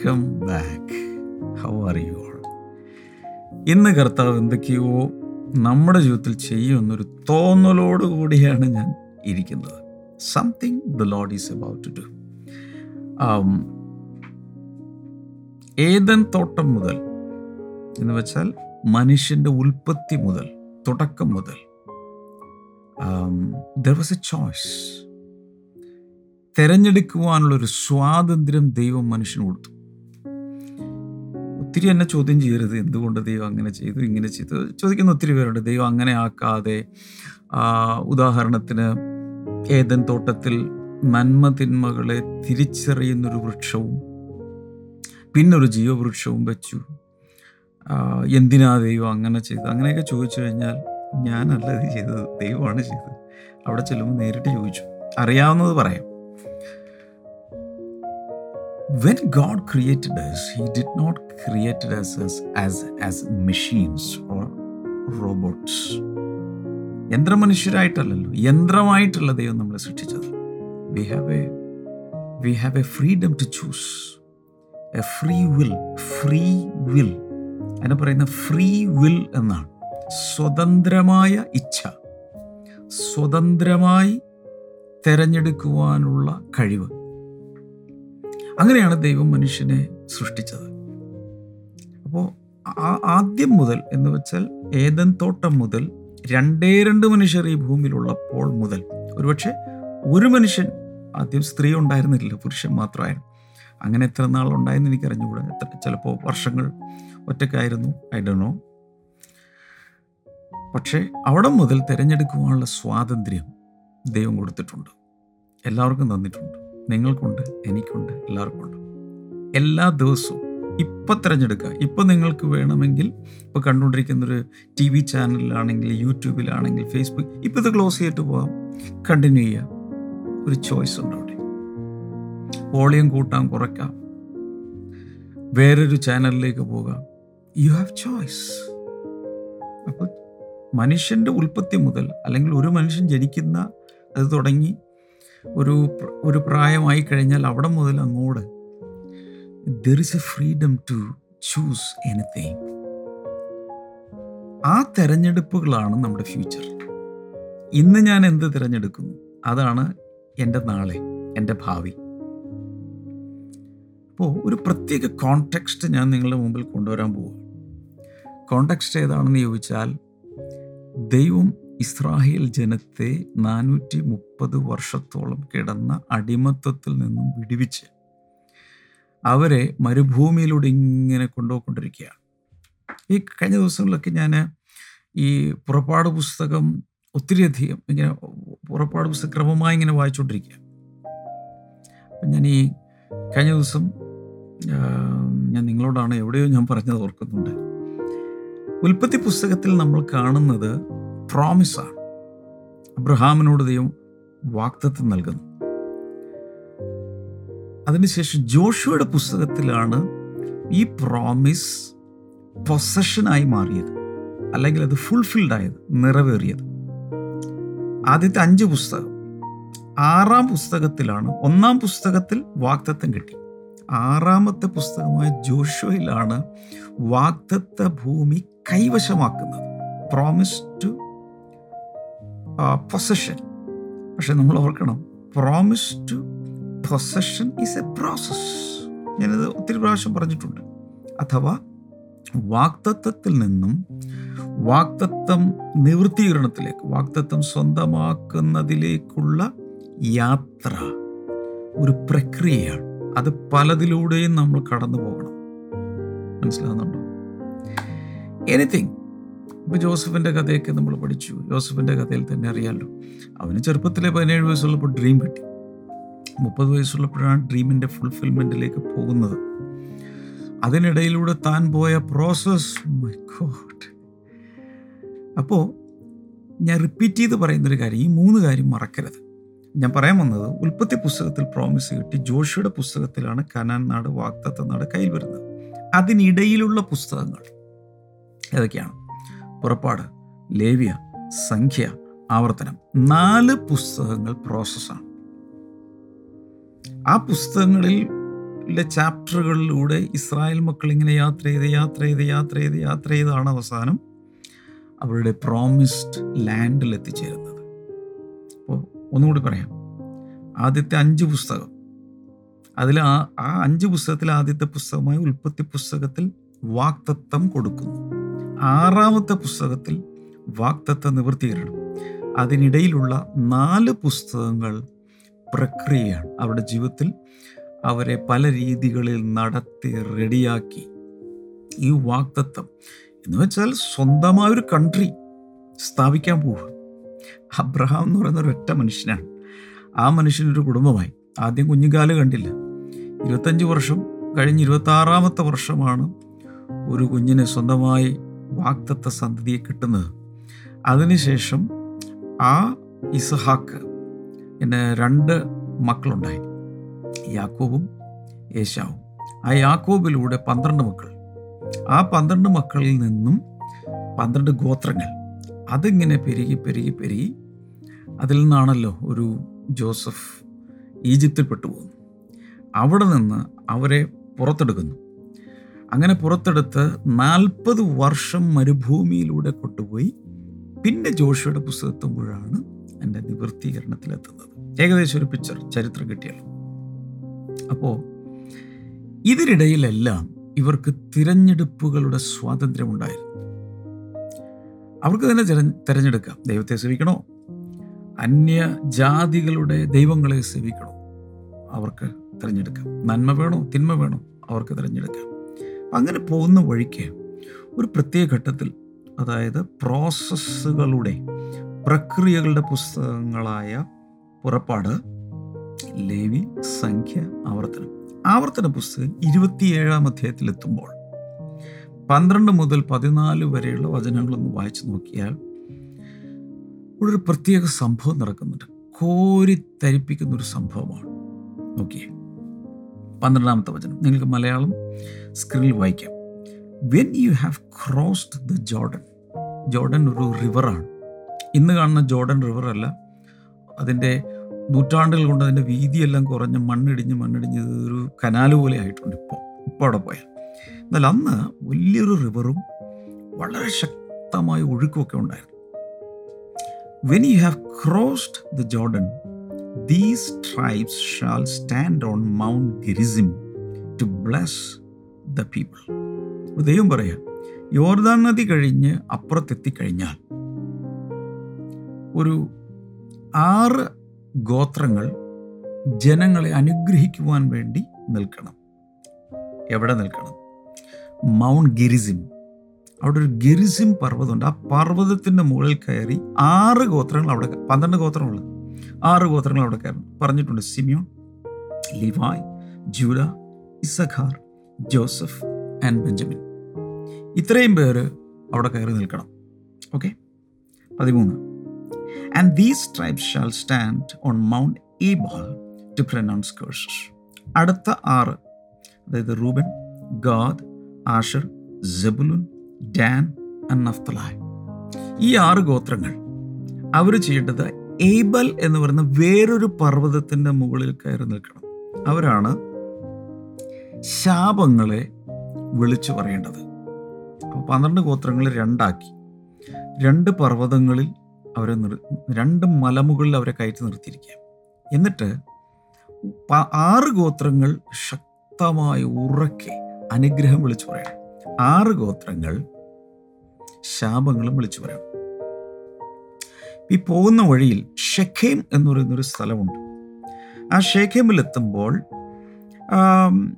Welcome back how are you all ഇന്ന് കർത്താവ് എന്തൊക്കെയോ നമ്മുടെ ജീവിതത്തിൽ ചെയ്യുമെന്നൊരു തോന്നലോട് കൂടിയാണ് ഞാൻ ഇരിക്കുന്നത്. Something the Lord is about to Eden തോട്ടം മുതൽ എന്ന് വെച്ചാൽ മനുഷ്യന്റെ ഉൽപ്പത്തി മുതൽ തുടക്കം മുതൽ. ദർ വാസ് എ ചോയ്സ് തിരഞ്ഞെടുക്കുവാനുള്ളൊരു സ്വാതന്ത്ര്യം ദൈവം മനുഷ്യന് കൊടുത്തു. ഒത്തിരി എന്നെ ചോദ്യം ചെയ്യരുത്. എന്തുകൊണ്ട് ദൈവം അങ്ങനെ ചെയ്തു ഇങ്ങനെ ചെയ്തു? ചോദിക്കുന്ന ഒത്തിരി പേരുണ്ട്. ദൈവം അങ്ങനെ ആക്കാതെ ഉദാഹരണത്തിന് ഏതൻ തോട്ടത്തിൽ നന്മ തിന്മകളെ തിരിച്ചറിയുന്നൊരു വൃക്ഷവും പിന്നൊരു ജീവവൃക്ഷവും വെച്ചു. എന്തിനാ ദൈവം അങ്ങനെ ചെയ്തു അങ്ങനെയൊക്കെ ചോദിച്ചു കഴിഞ്ഞാൽ ഞാനല്ല ഇത് ചെയ്തത് ദൈവമാണ് ചെയ്തത്. അവിടെ ചെല്ലുമ്പോൾ നേരിട്ട് ചോദിച്ചു. അറിയാവുന്നത് പറയാം. When God created us, He did not create us as, as, as machines or robots. യന്ത്രമനുഷ്യരായിട്ടല്ലല്ലോ. യന്ത്രമായിട്ടുള്ള ദൈവം നമ്മളെ സൃഷ്ടിച്ചത്. We have a we have a freedom to choose a free will free will അതിനെ പറയുന്ന ഫ്രീ വിൽ എന്നാണ്. സ്വതന്ത്രമായ ഇച്ഛ. സ്വതന്ത്രമായി തെരഞ്ഞെടുക്കുവാനുള്ള കഴിവ്. അങ്ങനെയാണ് ദൈവം മനുഷ്യനെ സൃഷ്ടിച്ചത്. അപ്പോൾ ആ ആദ്യം മുതൽ എന്ന് വെച്ചാൽ ഏതൻ തോട്ടം മുതൽ രണ്ടേ രണ്ട് മനുഷ്യർ ഈ ഭൂമിയിലുള്ളപ്പോൾ മുതൽ. ഒരുപക്ഷെ ഒരു മനുഷ്യൻ ആദ്യം സ്ത്രീ ഉണ്ടായിരുന്നില്ല പുരുഷൻ മാത്രമായിരുന്നു. അങ്ങനെ എത്ര നാൾ എനിക്ക് അറിഞ്ഞുകൂടാ എത്ര ചിലപ്പോൾ വർഷങ്ങൾ ഒറ്റക്കായിരുന്നു ഐ ഡോ നോ. പക്ഷേ അവിടെ മുതൽ തിരഞ്ഞെടുക്കുവാനുള്ള സ്വാതന്ത്ര്യം ദൈവം കൊടുത്തിട്ടുണ്ട്. എല്ലാവർക്കും തന്നിട്ടുണ്ട്. നിങ്ങൾക്കുണ്ട് എനിക്കുണ്ട് എല്ലാവർക്കും ഉണ്ട് എല്ലാ ദിവസവും ഇപ്പം തിരഞ്ഞെടുക്കുക. ഇപ്പം നിങ്ങൾക്ക് വേണമെങ്കിൽ ഇപ്പോൾ കണ്ടുകൊണ്ടിരിക്കുന്നൊരു ടി വി ചാനലിലാണെങ്കിൽ യൂട്യൂബിലാണെങ്കിൽ ഫേസ്ബുക്ക് ഇപ്പം ഇത് ക്ലോസ് ചെയ്തിട്ട് പോകാം കണ്ടിന്യൂ ചെയ്യാം ഒരു ചോയ്സ് ഉണ്ട് അവിടെ. വോളിയം കൂട്ടാം കുറയ്ക്കാം വേറൊരു ചാനലിലേക്ക് പോകാം യു ഹാവ് ചോയ്സ് അപ്പോൾ മനുഷ്യന്റെ ഉൽപ്പത്തി മുതൽ അല്ലെങ്കിൽ ഒരു മനുഷ്യൻ ജനിക്കുന്ന അത് തുടങ്ങി ഒരു ഒരു പ്രായമായി കഴിഞ്ഞാൽ അവിടെ മുതൽ അങ്ങോട്ട് there is a freedom to choose anything ആ തിരഞ്ഞെടുപ്പുകളാണ് നമ്മുടെ ഫ്യൂച്ചർ ഇന്ന് ഞാൻ എന്ത് തിരഞ്ഞെടുക്കുന്നു? അതാണ് എന്റെ നാളെ എന്റെ ഭാവി. അപ്പോൾ ഒരു പ്രത്യേക കോണ്ടെക്സ്റ്റ് ഞാൻ നിങ്ങളുടെ മുമ്പിൽ കൊണ്ടുവരാൻ പോവുക കോണ്ടെക്സ്റ്റ് ഏതാണെന്ന് ചോദിച്ചാൽ ദൈവം ഇസ്രായേൽ ജനത്തെ നാനൂറ്റി മുപ്പത് വർഷത്തോളം കിടന്ന അടിമത്തത്തിൽ നിന്നും വിടിവിച്ച് അവരെ മരുഭൂമിയിലൂടെ ഇങ്ങനെ കൊണ്ടുപോയിക്കൊണ്ടിരിക്കുകയാണ്. ഈ കഴിഞ്ഞ ദിവസങ്ങളിലൊക്കെ ഞാൻ ഈ പുറപ്പാട് പുസ്തകം ഒത്തിരിയധികം ഇങ്ങനെ പുറപ്പാട് പുസ്തകം ക്രമമായി ഇങ്ങനെ വായിച്ചുകൊണ്ടിരിക്കുക അപ്പം ഞാൻ ഈ കഴിഞ്ഞ ദിവസം ഞാൻ നിങ്ങളോടാണ് എവിടെയോ ഞാൻ പറഞ്ഞത് ഓർക്കുന്നുണ്ട്. ഉൽപ്പത്തി പുസ്തകത്തിൽ നമ്മൾ കാണുന്നത് പ്രോമിസാണ് അബ്രഹാമിനോട് ദൈവം വാക്തത്വം നൽകുന്നു. അതിനുശേഷം ജോഷുവയുടെ പുസ്തകത്തിലാണ് ഈ പ്രോമിസ് പൊസഷനായി മാറിയത്. അല്ലെങ്കിൽ അത് ഫുൾഫിൽഡ് ആയത് നിറവേറിയത്. ആദ്യത്തെ അഞ്ച് പുസ്തകം. ആറാം പുസ്തകത്തിലാണ് ഒന്നാം പുസ്തകത്തിൽ വാക്തത്വം കിട്ടി. ആറാമത്തെ പുസ്തകമായ ജോഷുവയിലാണ് വാക്തത്വ ഭൂമി കൈവശമാക്കുന്നത്. പ്രോമിസ് ടു പൊസഷൻ പക്ഷെ നമ്മൾ ഓർക്കണം promise to possession is a process ഞാനത് ഒത്തിരി പ്രാവശ്യം പറഞ്ഞിട്ടുണ്ട്. അഥവാ വാക്തത്വത്തിൽ നിന്നും വാക്തത്വം നിവൃത്തീകരണത്തിലേക്ക് വാക്തത്വം സ്വന്തമാക്കുന്നതിലേക്കുള്ള യാത്ര ഒരു പ്രക്രിയയാണ്. അത് പലതിലൂടെയും നമ്മൾ കടന്നു പോകണം മനസ്സിലാകുന്നുണ്ടോ എനിത്തിങ് ഇപ്പൊ ജോസഫിന്റെ കഥയൊക്കെ നമ്മൾ പഠിച്ചു. ജോസഫിന്റെ കഥയിൽ തന്നെ അറിയാമല്ലോ അവന് ചെറുപ്പത്തിലെ പതിനേഴ് വയസ്സുള്ളപ്പോൾ ഡ്രീം കിട്ടി. മുപ്പത് വയസ്സുള്ളപ്പോഴാണ് ഡ്രീമിന്റെ ഫുൾഫിൽമെന്റിലേക്ക് പോകുന്നത്. അതിനിടയിലൂടെ താൻ പോയ പ്രോസസ് മൈ ഗോഡ് അപ്പോൾ ഞാൻ റിപ്പീറ്റ് ചെയ്ത് പറയുന്നൊരു കാര്യം ഈ മൂന്ന് കാര്യം മറക്കരുത്. ഞാൻ പറയാൻ വന്നത് ഉൽപ്പത്തി പുസ്തകത്തിൽ പ്രോമിസ് കിട്ടി ജോഷിയുടെ പുസ്തകത്തിലാണ് കനാൻ നാട് വാക്തത്വ നാട് കയ്യിൽ വരുന്നത്. അതിനിടയിലുള്ള പുസ്തകങ്ങൾ. ഏതൊക്കെയാണ് പുറപ്പാട് ലേവ്യ സംഖ്യ ആവർത്തനം. നാല് പുസ്തകങ്ങൾ പ്രോസസ്സാണ് ആ പുസ്തകങ്ങളിൽ ചാപ്റ്ററുകളിലൂടെ ഇസ്രായേൽ മക്കൾ ഇങ്ങനെ യാത്ര ചെയ്ത് യാത്ര ചെയ്ത് യാത്ര ചെയ്ത് യാത്ര ചെയ്താണ് അവസാനം അവരുടെ പ്രോമിസ്ഡ് ലാൻഡിൽ എത്തിച്ചേരുന്നത്. അപ്പോൾ ഒന്നുകൂടി പറയാം. ആദ്യത്തെ അഞ്ച് പുസ്തകം. അതിൽ ആ ആ അഞ്ച് പുസ്തകത്തിൽ ആദ്യത്തെ പുസ്തകമായ ഉൽപ്പത്തി പുസ്തകത്തിൽ വാക്തത്വം കൊടുക്കുന്നു. ആറാമത്തെ പുസ്തകത്തിൽ വാക്തത്വ നിവൃത്തീകരണം അതിനിടയിലുള്ള നാല് പുസ്തകങ്ങൾ പ്രക്രിയയാണ്. അവരുടെ ജീവിതത്തിൽ അവരെ പല രീതികളിൽ നടത്തി റെഡിയാക്കി. ഈ വാക്തത്വം എന്ന് വെച്ചാൽ സ്വന്തമായൊരു കൺട്രി സ്ഥാപിക്കാൻ പോവുക. അബ്രഹാം എന്ന് പറയുന്ന ഒരു ഒറ്റ മനുഷ്യനാണ്. ആ മനുഷ്യനൊരു കുടുംബമായി. ആദ്യം കുഞ്ഞുകാൽ കണ്ടില്ല. ഇരുപത്തഞ്ച് വർഷം കഴിഞ്ഞ് ഇരുപത്താറാമത്തെ വർഷമാണ് ഒരു കുഞ്ഞിനെ സ്വന്തമായി വാക്തത്വ സന്തതിയെ കിട്ടുന്നത്. അതിനുശേഷം ആ ഇസഹാക്ക് പിന്നെ രണ്ട് മക്കളുണ്ടായി. യാക്കോബും യേശാവും ആ യാക്കോബിലൂടെ പന്ത്രണ്ട് മക്കൾ. ആ പന്ത്രണ്ട് മക്കളിൽ നിന്നും പന്ത്രണ്ട് ഗോത്രങ്ങൾ. അതിങ്ങനെ പെരുകി പെരുകി പെരുകി അതിൽ നിന്നാണല്ലോ ഒരു ജോസഫ് ഈജിപ്തിൽ പെട്ടുപോകുന്നു അവിടെ നിന്ന് അവരെ പുറത്തെടുക്കുന്നു. അങ്ങനെ പുറത്തെടുത്ത് നാൽപ്പത് വർഷം മരുഭൂമിയിലൂടെ കൊണ്ടുപോയി പിന്നെ ജോഷിയുടെ പുസ്തകത്തുമ്പോഴാണ് എന്റെ നിവൃത്തീകരണത്തിലെത്തുന്നത് ഏകദേശം ഒരു പിക്ചർ ചരിത്രം കിട്ടിയല്ലോ അപ്പോൾ ഇതിനിടയിലെല്ലാം ഇവർക്ക് തിരഞ്ഞെടുപ്പുകളുടെ സ്വാതന്ത്ര്യമുണ്ടായിരുന്നു. അവർക്ക് തന്നെ തിര- തിരഞ്ഞെടുക്കാം. ദൈവത്തെ സേവിക്കണോ? അന്യ ജാതികളുടെ ദൈവങ്ങളെ സേവിക്കണോ? അവർക്ക് തിരഞ്ഞെടുക്കാം. നന്മ വേണോ? തിന്മ വേണോ? അവർക്ക് തിരഞ്ഞെടുക്കാം. അങ്ങനെ പോകുന്ന വഴിക്ക് ഒരു പ്രത്യേക ഘട്ടത്തിൽ അതായത് പ്രോസസ്സുകളുടെ പ്രക്രിയകളുടെ പുസ്തകങ്ങളായ പുറപ്പാട് ലേവി സംഖ്യ ആവർത്തനം. ആവർത്തന പുസ്തകം ഇരുപത്തിയേഴാം അധ്യായത്തിലെത്തുമ്പോൾ പന്ത്രണ്ട് മുതൽ പതിനാല് വരെയുള്ള വചനങ്ങളൊന്ന് വായിച്ചു നോക്കിയാൽ ഒരു പ്രത്യേക സംഭവം നടക്കുന്നുണ്ട്. കോരിത്തരിപ്പിക്കുന്ന ഒരു സംഭവമാണ്. നോക്കിയേ. പന്ത്രണ്ടാമത്തെ വചനം. നിങ്ങൾക്ക് മലയാളം സ്ക്രീനിൽ വായിക്കാം. When you have crossed the Jordan Jordan ഒരു റിവറാണ് ഇന്ന് കാണുന്ന ജോർഡൻ റിവർ അല്ല. അതിന്റെ നൂറ്റാണ്ടുകൾ കൊണ്ട് അതിന്റെ വീതിയെല്ലാം കുറഞ്ഞ് മണ്ണിടിഞ്ഞ് മണ്ണിടിഞ്ഞ് ഒരു കനാല് പോലെ ആയിട്ടുണ്ട് ഇപ്പോൾ ഇപ്പോൾ അവിടെ പോയാൽ. എന്നാൽ അന്ന് വലിയൊരു റിവറും വളരെ ശക്തമായ ഒഴുക്കുമൊക്കെ ഉണ്ടായിരുന്നു. When you have crossed the Jordan these tribes shall stand on Mount Gerizim to bless the people അപ്പോൾ ദൈവം പറയാം യോർദാൻ നദി കഴിഞ്ഞ് അപ്പുറത്തെത്തിക്കഴിഞ്ഞാൽ ഒരു ആറ് ഗോത്രങ്ങൾ ജനങ്ങളെ അനുഗ്രഹിക്കുവാൻ വേണ്ടി നിൽക്കണം. എവിടെ നിൽക്കണം? Mount Gerizim. അവിടെ ഒരു ഗിരിസിം പർവതമുണ്ട്. ആ പർവതത്തിന്റെ മുകളിൽ കയറി ആറ് ഗോത്രങ്ങൾ അവിടെ പന്ത്രണ്ട് ഗോത്രമുള്ള ആറ് ഗോത്രങ്ങൾ അവിടെ കയറും പറഞ്ഞിട്ടുണ്ട് Simeon Levi Judah Issachar Joseph and Benjamin. ഇത്രയും പേര് അവിടെ കയറി നിൽക്കണം. ഓക്കെ പതിമൂന്ന്. And these tribes shall stand on mount Ebal to pronounce curses അടുത്ത ആറ് അതായത് Reuben Gad Asher Zebulun Dan and Naphtali. ഈ ആറ് ഗോത്രങ്ങൾ അവർ ചെയ്യേണ്ടത് ഏബൽ എന്ന് പറയുന്ന വേറൊരു പർവതത്തിന്റെ മുകളിൽ കയറി നിൽക്കണം. അവരാണ് ശാപങ്ങളെ വിളിച്ചു പറയേണ്ടത്. അപ്പോൾ പന്ത്രണ്ട് ഗോത്രങ്ങളെ രണ്ടാക്കി. രണ്ട് പർവതങ്ങളിൽ അവരെ നിർ രണ്ട് മലമുകളിൽ അവരെ കയറ്റി നിർത്തിയിരിക്കുക എന്നിട്ട് ആറ് ഗോത്രങ്ങൾ ശക്തമായി ഉറക്കെ അനുഗ്രഹം വിളിച്ചു പറയണം. ആറ് ഗോത്രങ്ങൾ ശാപങ്ങളും വിളിച്ചു പറയണം. ഈ പോകുന്ന വഴിയിൽ ഷെഖേം എന്ന് പറയുന്നൊരു സ്ഥലമുണ്ട്. ആ ആം,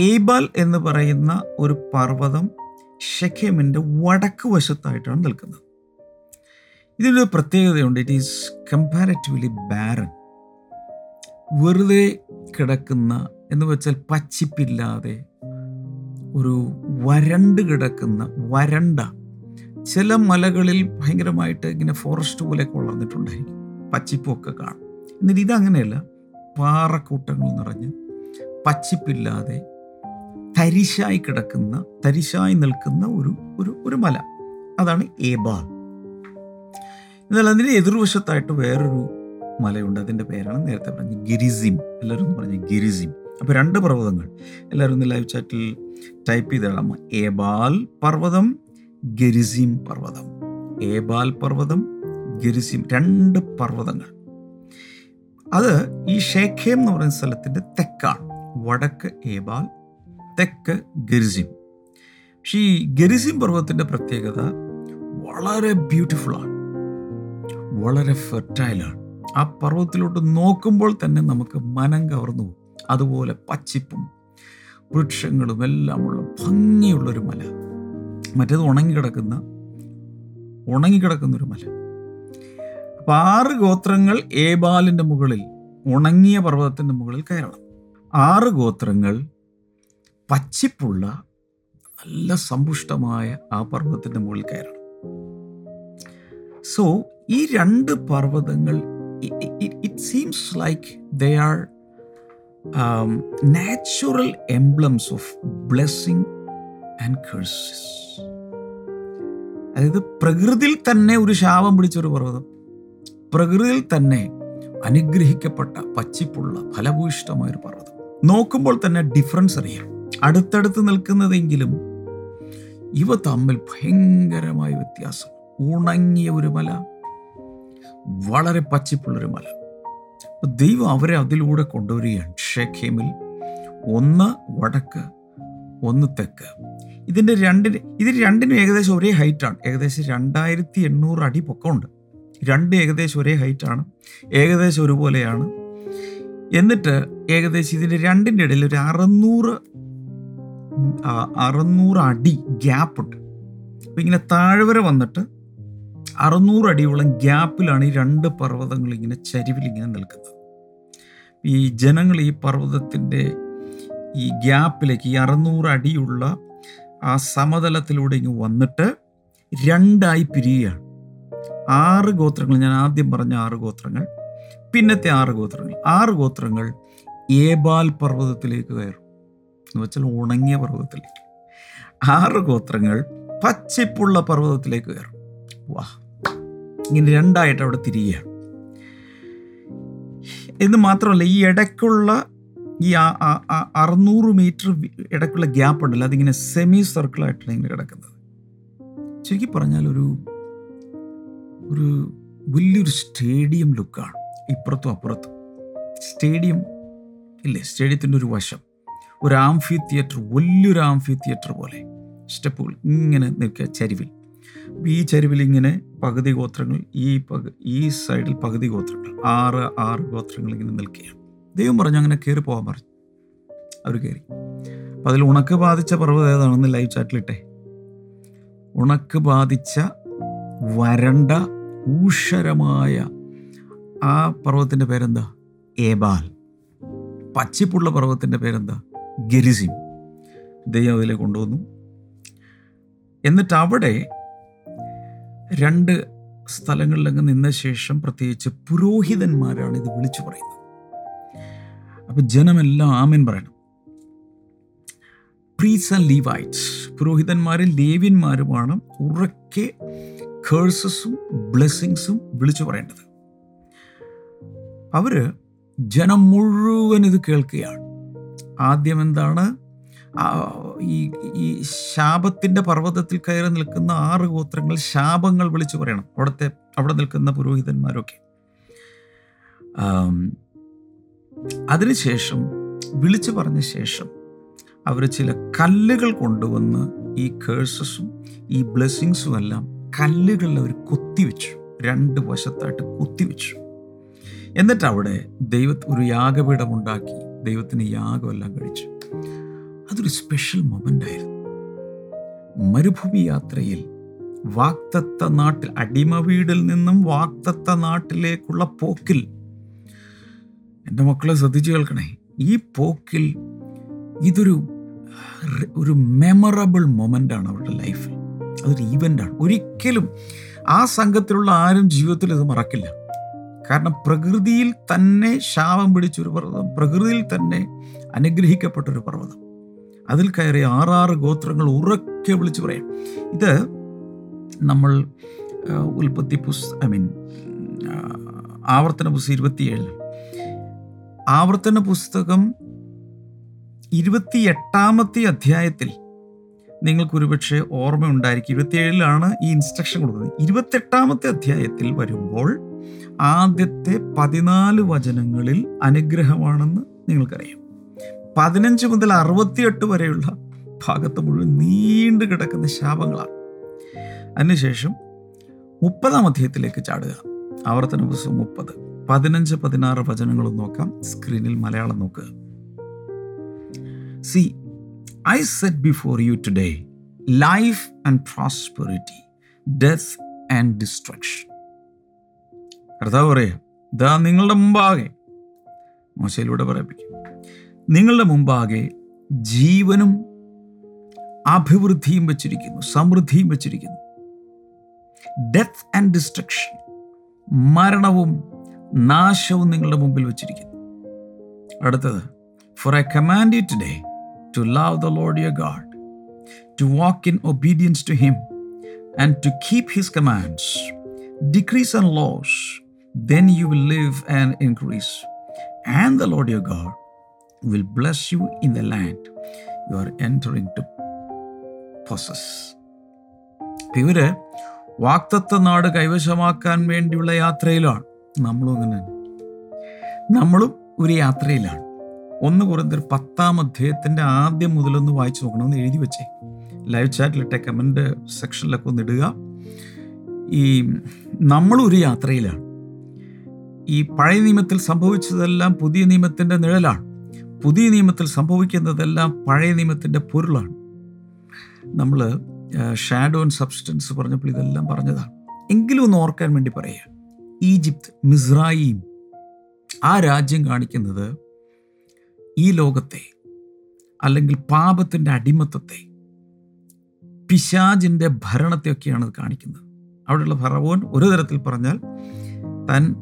ഏബാൽ എന്ന് പറയുന്ന ഒരു പർവതം ഷെഖേമിന്റെ വടക്ക് വശത്തായിട്ടാണ് നിൽക്കുന്നത്. ഇതിനൊരു പ്രത്യേകതയുണ്ട്. ഇറ്റ് ഈസ് കമ്പാരറ്റീവ്ലി ബാരൻ വെറുതെ കിടക്കുന്ന എന്ന് വെച്ചാൽ പച്ചിപ്പില്ലാതെ ഒരു വരണ്ട് കിടക്കുന്ന വരണ്ട ചില മലകളിൽ ഭയങ്കരമായിട്ട് ഇങ്ങനെ ഫോറസ്റ്റ് പോലെയൊക്കെ വളർന്നിട്ടുണ്ടായിരിക്കും. പച്ചിപ്പൊക്കെ കാണും. എന്നിട്ട് ഇതങ്ങനെയല്ല പാറക്കൂട്ടങ്ങൾ നിറഞ്ഞ് പച്ചിപ്പില്ലാതെ തരിശായി കിടക്കുന്ന തരിശായി നിൽക്കുന്ന ഒരു ഒരു ഒരു മല. അതാണ് ഏബാൽ എന്നാൽ അതിന്റെ എതിർവശത്തായിട്ട് വേറൊരു മലയുണ്ട്. അതിന്റെ പേരാണ് നേരത്തെ പറഞ്ഞ ഗിരിസിം. എല്ലാവരും പറഞ്ഞ ഗിരിസിം. അപ്പോൾ രണ്ട് പർവതങ്ങൾ. എല്ലാവരും ലൈവ് ചാറ്റിൽ ടൈപ്പ് ചെയ്തിടാം ഏബാൽ പർവതം ഗരിസിം പർവതം. ഏബാൽ പർവതം ഗരിസിം രണ്ട് പർവതങ്ങൾ. അത് ഈ ഷേഖേം എന്ന് പറയുന്ന സ്ഥലത്തിന്റെ തെക്കാണ്. വടക്ക് ഏബാൽ തെക്ക് ഗരിസിം. പക്ഷേ ഈ ഗരിസിം പർവതത്തിന്റെ പ്രത്യേകത വളരെ ബ്യൂട്ടിഫുള്ളാണ് വളരെ ഫെർട്ടൈലാണ് ആ പർവതത്തിലോട്ട് നോക്കുമ്പോൾ തന്നെ നമുക്ക് മനം കവർന്നു പോകും. അതുപോലെ പച്ചിപ്പും വൃക്ഷങ്ങളും എല്ലാമുള്ള ഭംഗിയുള്ളൊരു മല. മറ്റേത് ഉണങ്ങിക്കിടക്കുന്ന ഉണങ്ങിക്കിടക്കുന്നൊരു മല. അപ്പം ആറ് ഗോത്രങ്ങൾ ഏബാലിന്റെ മുകളിൽ ഉണങ്ങിയ പർവതത്തിന്റെ മുകളിൽ കയറണം. ആറ് ഗോത്രങ്ങൾ പച്ചിപ്പുള്ള നല്ല സമ്പുഷ്ടമായ ആ പർവതത്തിന്റെ മുകളിൽ കയറണം. സോ ഈ രണ്ട് പർവതങ്ങൾ it seems like they are natural emblems of blessing and curses അതായത് പ്രകൃതിയിൽ തന്നെ ഒരു ശാപം പിടിച്ചൊരു പർവതം. പ്രകൃതിയിൽ തന്നെ അനുഗ്രഹിക്കപ്പെട്ട പച്ചിപ്പുള്ള ഫലഭൂയിഷ്ടമായൊരു പർവതം. നോക്കുമ്പോൾ തന്നെ ഡിഫറൻസ് അറിയാം. അടുത്തടുത്ത് നിൽക്കുന്നതെങ്കിലും ഇവ തമ്മിൽ ഭയങ്കരമായ വ്യത്യാസം. ഉണങ്ങിയ ഒരു മല വളരെ പച്ചിപ്പുള്ളൊരു മല. ദൈവം അവരെ അതിലൂടെ കൊണ്ടുവരികയാണ്. ഷേഖേമിൽ ഒന്ന് വടക്ക് ഒന്ന് തെക്ക്. ഇതിന്റെ രണ്ടിന് ഇതിന് രണ്ടിനും ഏകദേശം ഒരേ ഹൈറ്റാണ് ഏകദേശം രണ്ടായിരത്തി എണ്ണൂറ് അടി പൊക്കമുണ്ട്. രണ്ട് ഏകദേശം ഒരേ ഹൈറ്റാണ് ഏകദേശം ഒരുപോലെയാണ്. എന്നിട്ട് ഏകദേശം ഇതിന്റെ രണ്ടിന്റെ ഇടയിൽ ഒരു അറുന്നൂറ് അറുന്നൂറ് അടി ഗ്യാപ്പുണ്ട് അപ്പം ഇങ്ങനെ താഴ്വര വന്നിട്ട് അറുന്നൂറ് അടിയോളം ഗ്യാപ്പിലാണ് ഈ രണ്ട് പർവതങ്ങൾ ഇങ്ങനെ ചരിവിൽ ഇങ്ങനെ നിൽക്കുന്നത്. ഈ ജനങ്ങൾ ഈ പർവതത്തിന്റെ ഈ ഗ്യാപ്പിലേക്ക് ഈ അറുന്നൂറ് അടിയുള്ള ആ സമതലത്തിലൂടെ ഇങ്ങ് വന്നിട്ട് രണ്ടായി പിരിയുകയാണ്. ആറ് ഗോത്രങ്ങൾ ഞാൻ ആദ്യം പറഞ്ഞ ആറ് ഗോത്രങ്ങൾ പിന്നത്തെ ആറ് ഗോത്രങ്ങൾ. ആറ് ഗോത്രങ്ങൾ ഏബാൽ പർവതത്തിലേക്ക് കയറും. എന്ന് വെച്ചാൽ ഉണങ്ങിയ പർവതത്തിലേക്ക്. ആറ് ഗോത്രങ്ങൾ പച്ചപ്പുള്ള പർവതത്തിലേക്ക് കയറും. വാ ഇങ്ങനെ രണ്ടായിട്ട് അവിടെ തിരിയുകയാണ്. എന്ന് മാത്രമല്ല ഈ ഇടയ്ക്കുള്ള ഈ അറുന്നൂറ് മീറ്റർ ഇടയ്ക്കുള്ള ഗ്യാപ്പ് ഉണ്ടല്ലോ അതിങ്ങനെ സെമി സർക്കിളായിട്ടാണ് ഇങ്ങനെ കിടക്കുന്നത്. ശരിക്കും പറഞ്ഞാൽ ഒരു ഒരു വലിയൊരു സ്റ്റേഡിയം ലുക്കാണ് ഇപ്പുറത്തും അപ്പുറത്തും. സ്റ്റേഡിയം ഇല്ലേ? സ്റ്റേഡിയത്തിന്റെ ഒരു വശം. ഒരു ആംഫി തിയേറ്റർ വലിയൊരു ആംഫി തിയേറ്റർ പോലെ സ്റ്റെപ്പുകൾ ഇങ്ങനെ നിൽക്കുക ചരിവിൽ. ഈ ചരിവിൽ ഇങ്ങനെ പകുതി ഗോത്രങ്ങൾ ഈ പക ഈ സൈഡിൽ പകുതി ഗോത്രങ്ങൾ ആറ് ആറ് ഗോത്രങ്ങൾ ഇങ്ങനെ നിൽക്കുകയാണ്. ദൈവം പറഞ്ഞു അങ്ങനെ കയറി പോകാൻ പറഞ്ഞു അവർ കയറി അപ്പം അതിൽ ഉണക്ക് ബാധിച്ച പർവതം ഏതാണെന്ന് ലൈവ് ചാറ്റിലിട്ടെ ഉണക്ക് ബാധിച്ച വരണ്ട ഊഷരമായ ആ പർവതത്തിന്റെ പേരെന്താ? ഏബാൽ. പച്ചിപ്പുള്ള പർവതത്തിന്റെ പേരെന്താ? ഗരിസിം. ദൈവം അതിലെ കൊണ്ടുവന്നു. എന്നിട്ട് അവിടെ രണ്ട് സ്ഥലങ്ങളിലങ്ങ് നിന്ന ശേഷം പ്രത്യേകിച്ച് പുരോഹിതന്മാരാണ് ഇത് വിളിച്ചു പറയുന്നത്. അപ്പൊ ജനമെല്ലാം ആമേൻ പറയണം. പ്രീസ് ആൻഡ് ലീവൈറ്റ്സ് പുരോഹിതന്മാരും ലേവ്യന്മാരുമാണ് ഉറക്കെ കേഴ്സസും ബ്ലെസ്സിങ്സും വിളിച്ചു പറയേണ്ടത്. അവർ ജനം മുഴുവൻ ഇത് കേൾക്കുകയാണ്. ആദ്യം എന്താണ്? ഈ ഈ ശാപത്തിന്റെ പർവതത്തിൽ കയറി നിൽക്കുന്ന ആറ് ഗോത്രങ്ങൾ ശാപങ്ങൾ വിളിച്ചു പറയണം അവിടുത്തെ അവിടെ നിൽക്കുന്ന പുരോഹിതന്മാരൊക്കെ. അതിനുശേഷം വിളിച്ചു പറഞ്ഞ ശേഷം അവർ ചില കല്ലുകൾ കൊണ്ടുവന്ന് ഈ കേഴ്സസും ഈ ബ്ലെസ്സിങ്സും എല്ലാം കല്ലുകളിൽ അവർ കുത്തിവെച്ചു രണ്ട് വശത്തായിട്ട് കുത്തിവെച്ചു എന്നിട്ട് അവിടെ ദൈവ ഒരു യാഗപീഠം ഉണ്ടാക്കി ദൈവത്തിന് യാഗമെല്ലാം കഴിച്ചു. അതൊരു സ്പെഷ്യൽ മൊമെന്റ് ആയിരുന്നു. മരുഭൂമി യാത്രയിൽ വാക്തത്ത നാട്ടിൽ അടിമ വീടിൽ നിന്നും വാക്തത്ത നാട്ടിലേക്കുള്ള പോക്കിൽ എന്റെ മക്കളെ ശ്രദ്ധിച്ചു കേൾക്കണേ. ഈ പോക്കിൽ ഇതൊരു ഒരു മെമ്മറബിൾ ആണ് അവരുടെ ലൈഫിൽ അതൊരു ഈവന്റാണ് ഒരിക്കലും ആ സംഘത്തിലുള്ള ആരും ജീവിതത്തിൽ ഇത് മറക്കില്ല. കാരണം പ്രകൃതിയിൽ തന്നെ ശാപം പിടിച്ചൊരു പർവതം പ്രകൃതിയിൽ തന്നെ അനുഗ്രഹിക്കപ്പെട്ടൊരു പർവതം. അതിൽ കയറി ആറാറ് ഗോത്രങ്ങൾ ഉറക്കെ വിളിച്ചു പറയാം. ഇത് നമ്മൾ ഉൽപ്പത്തി പുസ് ഐ മീൻ ആവർത്തന പുസ് ഇരുപത്തിയേഴ് ആവർത്തന പുസ്തകം ഇരുപത്തി എട്ടാമത്തെ അധ്യായത്തിൽ നിങ്ങൾക്ക് ഓർമ്മ ഉണ്ടായിരിക്കും ഇരുപത്തിയേഴിലാണ് ഈ ഇൻസ്ട്രക്ഷൻ കൊടുക്കുന്നത്. ഇരുപത്തെട്ടാമത്തെ അധ്യായത്തിൽ വരുമ്പോൾ ആദ്യത്തെ പതിനാല് വചനങ്ങളിൽ അനുഗ്രഹമാണെന്ന് നിങ്ങൾക്കറിയാം. പതിനഞ്ച് മുതൽ അറുപത്തിയെട്ട് വരെയുള്ള ഭാഗത്ത് മുഴുവൻ നീണ്ടു കിടക്കുന്ന ശാപങ്ങളാണ്. അതിനുശേഷം മുപ്പതാം അധ്യായത്തിലേക്ക് ചാടുക. ആവർത്തന പുസ്തകം മുപ്പത്. പതിനഞ്ച് പതിനാറ് വചനങ്ങളും നോക്കാം. സ്ക്രീനിൽ മലയാളം നോക്കുക see I set before you today life and prosperity death and destruction കർത്താവ് പറയാം ഇതാ നിങ്ങളുടെ മുമ്പാകെ മോശയിലൂടെ പറയിപ്പിക്കും നിങ്ങളുടെ മുമ്പാകെ ജീവനും അഭിവൃദ്ധിയും വെച്ചിരിക്കുന്നു സമൃദ്ധിയും വെച്ചിരിക്കുന്നു. ഡെത്ത് ആൻഡ് ഡിസ്ട്രക്ഷൻ മരണവും നാശവും നിങ്ങളുടെ മുമ്പിൽ വെച്ചിരിക്കുന്നു അടുത്തത് for I command you today to love the Lord your God to walk in obedience to him and to keep his commands decrees and laws then you will live and increase. And the Lord your God will bless you in the land you are entering to possess. ഇവർ വാക്തത്വ നാട് കൈവശമാക്കാൻ വേണ്ടിയുള്ള യാത്രയിലാണ് നമ്മളും അങ്ങനെ നമ്മളും ഒരു യാത്രയിലാണ്. ഒന്ന് കുറഞ്ഞൊരു പത്താം അധ്യായത്തിന്റെ ആദ്യം മുതലൊന്ന് വായിച്ചു നോക്കണം ഒന്ന് എഴുതി വെച്ചേ. ലൈവ് ചാറ്റിലിട്ടെ കമന്റ് സെക്ഷനിലൊക്കെ ഒന്ന് ഇടുക. ഈ നമ്മളൊരു യാത്രയിലാണ്. ഈ പഴയ നിയമത്തിൽ സംഭവിച്ചതെല്ലാം പുതിയ നിയമത്തിന്റെ നിഴലാണ്. പുതിയ നിയമത്തിൽ സംഭവിക്കുന്നതെല്ലാം പഴയ നിയമത്തിന്റെ പൊരുളാണ്. നമ്മൾ ഷാഡോ ആൻഡ് സബ്സ്റ്റൻസ് പറഞ്ഞപ്പോൾ ഇതെല്ലാം പറഞ്ഞതാണ്. എങ്കിലും ഒന്ന് ഓർക്കാൻ വേണ്ടി പറയുക. Egypt Mizraim. ആ രാജ്യം കാണിക്കുന്നത് ഈ ലോകത്തെ അല്ലെങ്കിൽ പാപത്തിന്റെ അടിമത്തത്തെ പിശാജിന്റെ ഭരണത്തെയൊക്കെയാണ് അത് കാണിക്കുന്നത്. അവിടെയുള്ള ഫറവോൻ ഒരു തരത്തിൽ പറഞ്ഞാൽ താൻ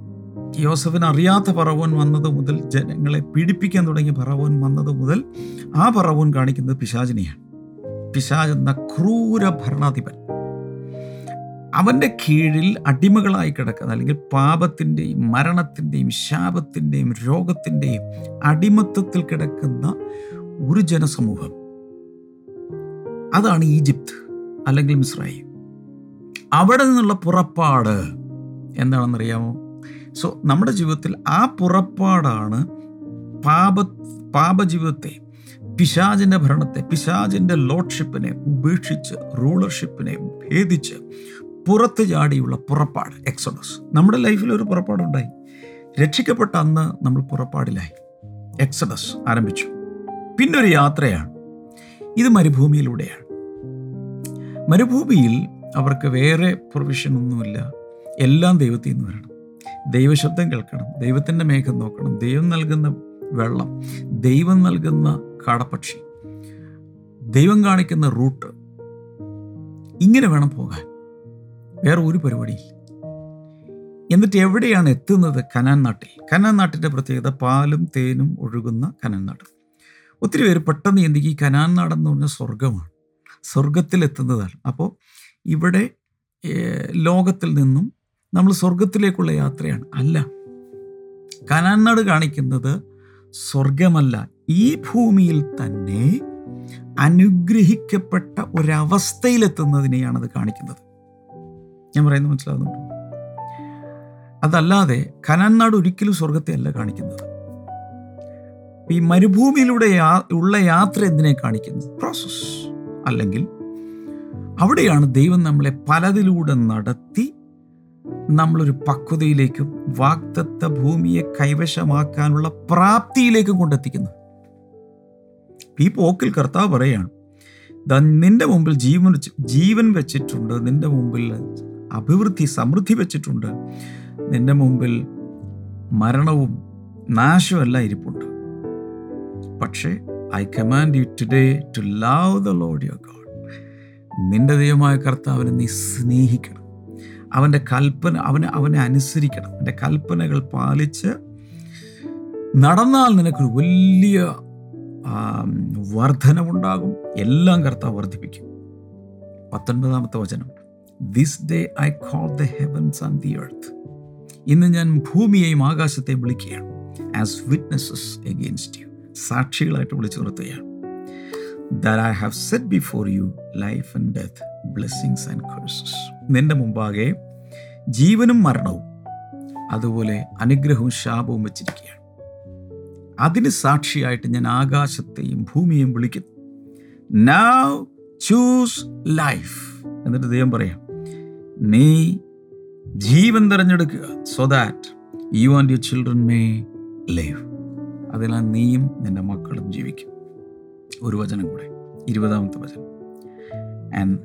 യോസഫിന് അറിയാത്ത പറവോൻ വന്നത് മുതൽ ജനങ്ങളെ പീഡിപ്പിക്കാൻ തുടങ്ങിയ പറവോൻ വന്നത് മുതൽ ആ പറവോൻ കാണിക്കുന്നത് പിശാചിനെയാണ്. പിശാജ് എന്ന ക്രൂര ഭരണാധിപൻ. അവന്റെ കീഴിൽ അടിമകളായി കിടക്കുന്ന അല്ലെങ്കിൽ പാപത്തിന്റെയും മരണത്തിന്റെയും ശാപത്തിന്റെയും രോഗത്തിന്റെയും അടിമത്തത്തിൽ കിടക്കുന്ന ഒരു ജനസമൂഹം. അതാണ് ഈജിപ്ത് അല്ലെങ്കിൽ മിസ്രൈ അവിടെ നിന്നുള്ള പുറപ്പാട് എന്താണെന്നറിയാമോ? സോ നമ്മുടെ ജീവിതത്തിൽ ആ പുറപ്പാടാണ് പാപ പാപജീവിതത്തെ പിശാജിന്റെ ഭരണത്തെ പിശാജിന്റെ ലോഡ്ഷിപ്പിനെ ഉപേക്ഷിച്ച് റൂളർഷിപ്പിനെ ഭേദിച്ച് പുറത്ത് ചാടിയുള്ള പുറപ്പാട് എക്സോഡസ്. നമ്മുടെ ലൈഫിൽ ഒരു പുറപ്പാടുണ്ടായി. രക്ഷിക്കപ്പെട്ട അന്ന് നമ്മൾ പുറപ്പാടിലായി. എക്സഡസ് ആരംഭിച്ചു. പിന്നെ ഒരു യാത്രയാണ്. ഇത് മരുഭൂമിയിലൂടെയാണ്. മരുഭൂമിയിൽ അവർക്ക് വേറെ പ്രൊവിഷൻ ഒന്നുമില്ല. എല്ലാം ദൈവത്തിൽ നിന്ന് വരണം. ദൈവശബ്ദം കേൾക്കണം. ദൈവത്തിന്റെ മേഘം നോക്കണം. ദൈവം നൽകുന്ന വെള്ളം ദൈവം നൽകുന്ന കാടപക്ഷി ദൈവം കാണിക്കുന്ന റൂട്ട്. ഇങ്ങനെ വേണം പോകാൻ. വേറെ ഒരു പരിപാടിയില്ല. എന്നിട്ട് എവിടെയാണ് എത്തുന്നത് കനാൻ നാട്ടിൽ? കനാൻ നാട്ടിന്റെ പ്രത്യേകത പാലും തേനും ഒഴുകുന്ന കനാൻ നാട്. ഒത്തിരി പേര് പെട്ടെന്ന് ചിന്തിക്കും ഈ കനാൻ നാടെന്ന് പറഞ്ഞാൽ സ്വർഗമാണ് സ്വർഗത്തിലെത്തുന്നതാണ് അപ്പോൾ ഇവിടെ ലോകത്തിൽ നിന്നും നമ്മൾ സ്വർഗത്തിലേക്കുള്ള യാത്രയാണ്. അല്ല. കനാൻ നാട് കാണിക്കുന്നത് സ്വർഗമല്ല ഈ ഭൂമിയിൽ തന്നെ അനുഗ്രഹിക്കപ്പെട്ട ഒരവസ്ഥയിലെത്തുന്നതിനെയാണ് അത് കാണിക്കുന്നത്. ഞാൻ പറയുന്നത് മനസ്സിലാകുന്നുണ്ട് അതല്ലാതെ കനാൻ നാട് ഒരിക്കലും സ്വർഗത്തെ അല്ല കാണിക്കുന്നത്. ഈ മരുഭൂമിയിലൂടെ ഉള്ള യാത്ര എന്തിനെ കാണിക്കുന്നു? പ്രോസസ് അല്ലെങ്കിൽ അവിടെയാണ് ദൈവം നമ്മളെ പലതിലൂടെ നടത്തി നമ്മളൊരു പക്വതയിലേക്കും വാക്തത്വ ഭൂമിയെ കൈവശമാക്കാനുള്ള പ്രാപ്തിയിലേക്കും കൊണ്ടെത്തിക്കുന്നത്. ഈ പോക്കിൽ കർത്താവ് പറയുകയാണ് നിന്റെ മുമ്പിൽ ജീവൻ ജീവൻ വെച്ചിട്ടുണ്ട്. നിന്റെ മുമ്പിൽ അഭിവൃദ്ധി സമൃദ്ധി വെച്ചിട്ടുണ്ട്. നിന്റെ മുമ്പിൽ മരണവും നാശവും എല്ലാം ഇരിപ്പുണ്ട്. പക്ഷേ I command you today to love the Lord your God നിന്റെ ദൈവമായ കർത്താവിനെ നീ സ്നേഹിക്കണം. അവന്റെ കൽപ്പന അവനെ അവനെ അനുസരിക്കണം. അവന്റെ കൽപ്പനകൾ പാലിച്ച് നടന്നാൽ നിനക്കൊരു വലിയ വർധനവുണ്ടാകും. എല്ലാം കർത്താവ് വർദ്ധിപ്പിക്കും. പത്തൊൻപതാമത്തെ വചനം. This day I call the heavens and the earth ഇന്ന് ഞാൻ ഭൂമിയെയും ആകാശത്തെയും വിളിക്കുകയാണ്. ആസ് വിറ്റ്നസ്സസ് എഗെയിൻസ്റ്റ് യു സാക്ഷികളായിട്ട് വിളിച്ചു നിർത്തുകയാണ്. That I have set before you life and death blessings and curses നിന്റെ മുമ്പാകെ ജീവനും മരണവും അതുപോലെ അനുഗ്രഹവും ശാപവും വെച്ചിരിക്കുകയാണ്. അതിന് സാക്ഷിയായിട്ട് ഞാൻ ആകാശത്തെയും ഭൂമിയെയും വിളിക്കുന്നു. നൗ ചൂസ് ലൈഫ് എന്നിട്ട് ദൈവം പറയാം നീ ജീവൻ തിരഞ്ഞെടുക്കുക so that you and your children may live അതിനാൽ നീയും നിന്റെ മക്കളും ജീവിക്കും. ഒരു വചനം കൂടെ. ഇരുപതാമത്തെ വചനം. And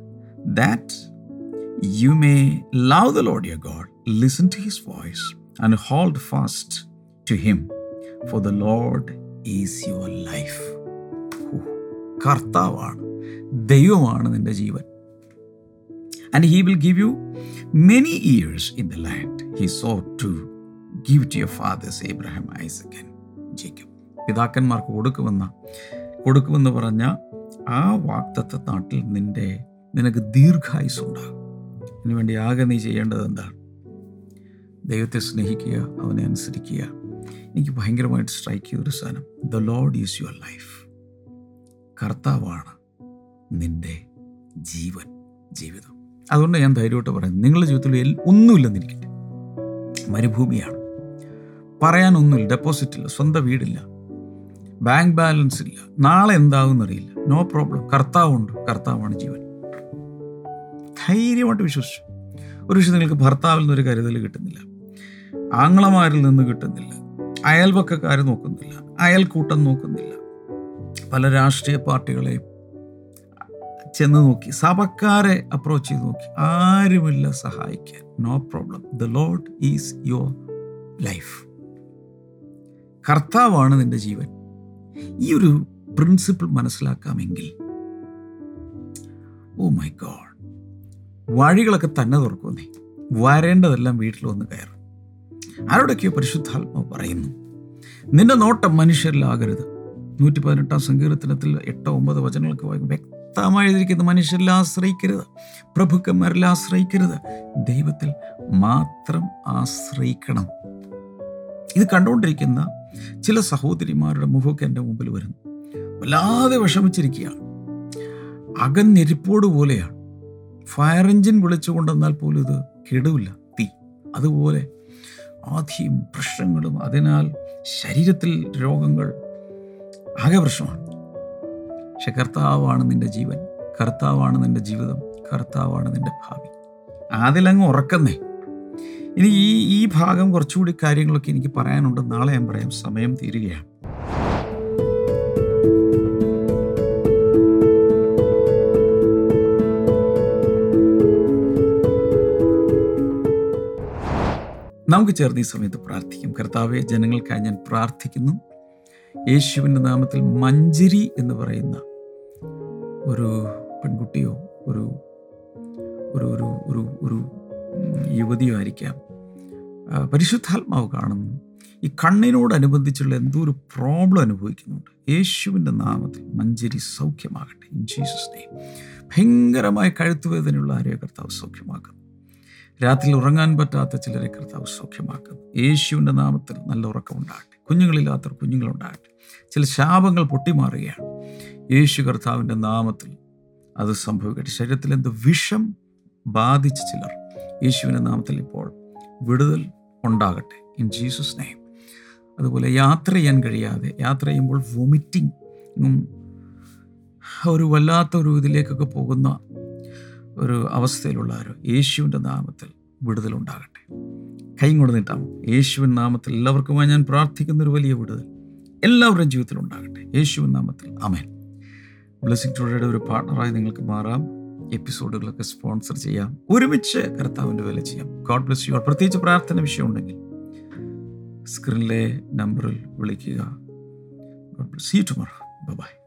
that you may love the Lord you God listen to his voice and hold fast to him for the Lord is your life കർത്താവാണ് ദൈവമാണ് നിന്റെ ജീവൻ. And he will give you many years in the land he swore to give to your fathers Abraham Isaac ജയിക്കും പിതാക്കന്മാർക്ക് കൊടുക്കുമെന്ന കൊടുക്കുമെന്ന് പറഞ്ഞ ആ വാക്തത്വ നാട്ടിൽ നിന്റെ നിനക്ക് ദീർഘായുസ് ഉണ്ടാകും. അതിനുവേണ്ടി ആകെ നീ ചെയ്യേണ്ടത് എന്താണ് ദൈവത്തെ സ്നേഹിക്കുക അവനെ അനുസരിക്കുക. എനിക്ക് ഭയങ്കരമായിട്ട് സ്ട്രൈക്ക് ചെയ്തൊരു സാധനം. The Lord is your life കർത്താവാണ് നിന്റെ ജീവൻ ജീവിതം. അതുകൊണ്ട് ഞാൻ ധൈര്യമായിട്ട് പറയുന്നത് നിങ്ങളുടെ ജീവിതത്തിൽ ഒന്നുമില്ലെന്നിരിക്കട്ടെ. മരുഭൂമിയാണ്. പറയാനൊന്നുമില്ല. ഡെപ്പോസിറ്റ് ഇല്ല. സ്വന്തം വീടില്ല. ബാങ്ക് ബാലൻസ് ഇല്ല. നാളെ എന്താവും അറിയില്ല. നോ പ്രോബ്ലം കർത്താവുണ്ട്. കർത്താവാണ് ജീവൻ. ധൈര്യമായിട്ട് വിശ്വസിച്ചു. ഒരു പക്ഷേ നിങ്ങൾക്ക് ഭർത്താവിൽ നിന്നൊരു കരുതൽ കിട്ടുന്നില്ല. ആങ്ങളമാരിൽ നിന്ന് കിട്ടുന്നില്ല. അയൽപക്കക്കാർ നോക്കുന്നില്ല. അയൽക്കൂട്ടം നോക്കുന്നില്ല. പല രാഷ്ട്രീയ പാർട്ടികളെയും ചെന്ന് നോക്കി. സഭക്കാരെ അപ്രോച്ച് ചെയ്ത് നോക്കി. ആരുമില്ല സഹായിക്കാൻ. No problem the Lord is your life കർത്താവാണ് നിന്റെ ജീവൻ. ഈ ഒരു പ്രിൻസിപ്പിൾ മനസ്സിലാക്കാമെങ്കിൽ ഓ മൈ ഗോഡ് വഴികളൊക്കെ തന്നെ തുറക്കുന്നേ വരേണ്ടതെല്ലാം വീട്ടിൽ വന്ന് കയറും. ആരോടൊക്കെയോ പരിശുദ്ധാത്മാവ് പറയുന്നു നിന്റെ നോട്ടം മനുഷ്യരിലാകരുത്. നൂറ്റി പതിനെട്ടാം സങ്കീർത്തനത്തിൽ എട്ടോ ഒമ്പത് വചനങ്ങൾക്ക് വായിക്കും വ്യക്തമായി എഴുതിയിരിക്കുന്ന മനുഷ്യരിൽ ആശ്രയിക്കരുത്. പ്രഭുക്കന്മാരിൽ ആശ്രയിക്കരുത്. ദൈവത്തിൽ മാത്രം ആശ്രയിക്കണം. ഇത് കണ്ടുകൊണ്ടിരിക്കുന്ന ചില സഹോദരിമാരുടെ മുഖമൊക്കെ എന്റെ മുമ്പിൽ വരുന്നു. വല്ലാതെ വിഷമിച്ചിരിക്കുകയാണ്. അകന്നെരിപ്പോട് പോലെയാണ്. ഫയർ എഞ്ചിൻ വിളിച്ചു കൊണ്ടുവന്നാൽ പോലും ഇത് കെടുവില്ല. തീ. അതുപോലെ ആധിയും പ്രശ്നങ്ങളും. അതിനാൽ ശരീരത്തിൽ രോഗങ്ങൾ ആകെ പ്രശ്നമാണ്. പക്ഷെ കർത്താവാണ് നിന്റെ ജീവൻ കർത്താവാണ് നിന്റെ ജീവിതം കർത്താവാണ് നിന്റെ ഭാവി. അതിലങ്ങ് ഉറക്കുന്നേ. ഇനി ഈ ഈ ഭാഗം കുറച്ചുകൂടി കാര്യങ്ങളൊക്കെ എനിക്ക് പറയാനുണ്ട്. നാളെ ഞാൻ പറയാം. സമയം തീരുകയാണ്. നമുക്ക് ചേർന്ന് ഈ സമയത്ത് പ്രാർത്ഥിക്കും. കർത്താവെ ജനങ്ങൾക്കായി ഞാൻ പ്രാർത്ഥിക്കുന്നു. യേശുവിന്റെ നാമത്തിൽ മഞ്ചരി എന്ന് പറയുന്ന ഒരു പെൺകുട്ടിയോ ഒരു ഒരു ഒരു ഒരു ഒരു യുവതിയോ ആയിരിക്കാം. പരിശുദ്ധാത്മാവ് കാണുന്നു. ഈ കണ്ണിനോടനുബന്ധിച്ചുള്ള എന്തോ ഒരു പ്രോബ്ലം അനുഭവിക്കുന്നുണ്ട്. യേശുവിന്റെ നാമത്തിൽ മഞ്ചരി സൗഖ്യമാകട്ടെ. ഇൻ ജീസസ് നെയ്മ് ഭയങ്കരമായ കഴുത്തുവേദനയുള്ള ആരെയോ കർത്താവ് സൗഖ്യമാക്കുന്നു. രാത്രിയിൽ ഉറങ്ങാൻ പറ്റാത്ത ചിലരെ കർത്താവ് സൗഖ്യമാക്കുന്നു. യേശുവിന്റെ നാമത്തിൽ നല്ല ഉറക്കമുണ്ടാകട്ടെ. കുഞ്ഞുങ്ങളില്ലാത്തവർ കുഞ്ഞുങ്ങളുണ്ടാകട്ടെ. ചില ശാപങ്ങൾ പൊട്ടിമാറുകയാണ്. യേശു കർത്താവിന്റെ നാമത്തിൽ അത് സംഭവിക്കട്ടെ. ശരീരത്തിൽ എന്ത് വിഷം ബാധിച്ച ചിലർ യേശുവിന്റെ നാമത്തിൽ ഇപ്പോൾ വിടുതൽ ഉണ്ടാകട്ടെ. ഇൻ ജീസസ് സ്നേഹം അതുപോലെ യാത്ര ചെയ്യാൻ കഴിയാതെ യാത്ര ചെയ്യുമ്പോൾ വൊമിറ്റിങ്ങും ഒരു വല്ലാത്ത ഒരു ഇതിലേക്കൊക്കെ പോകുന്ന ഒരു അവസ്ഥയിലുള്ള ആരോ യേശുവിന്റെ നാമത്തിൽ വിടുതലുണ്ടാകട്ടെ കൈ കൊണ്ട് നീട്ടാമോ യേശുവിൻ നാമത്തിൽ എല്ലാവർക്കുമായി ഞാൻ പ്രാർത്ഥിക്കുന്ന ഒരു വലിയ വിടുതൽ. എല്ലാവരുടെയും ജീവിതത്തിൽ ഉണ്ടാകട്ടെ. യേശുവിൻ നാമത്തിൽ. അമേൻ ബ്ലെസ്സിംഗ് ടുഡേയുടെ ഒരു പാർട്ണറായി നിങ്ങൾക്ക് മാറാം. എപ്പിസോഡുകളൊക്കെ സ്പോൺസർ ചെയ്യാം. ഒരുമിച്ച് കർത്താവിന്റെ വില ചെയ്യാം. ഗോഡ് ബ്ലസ് യു പ്രത്യേകിച്ച് പ്രാർത്ഥന വിഷയം ഉണ്ടെങ്കിൽ സ്ക്രീനിലെ നമ്പറിൽ വിളിക്കുക. God bless by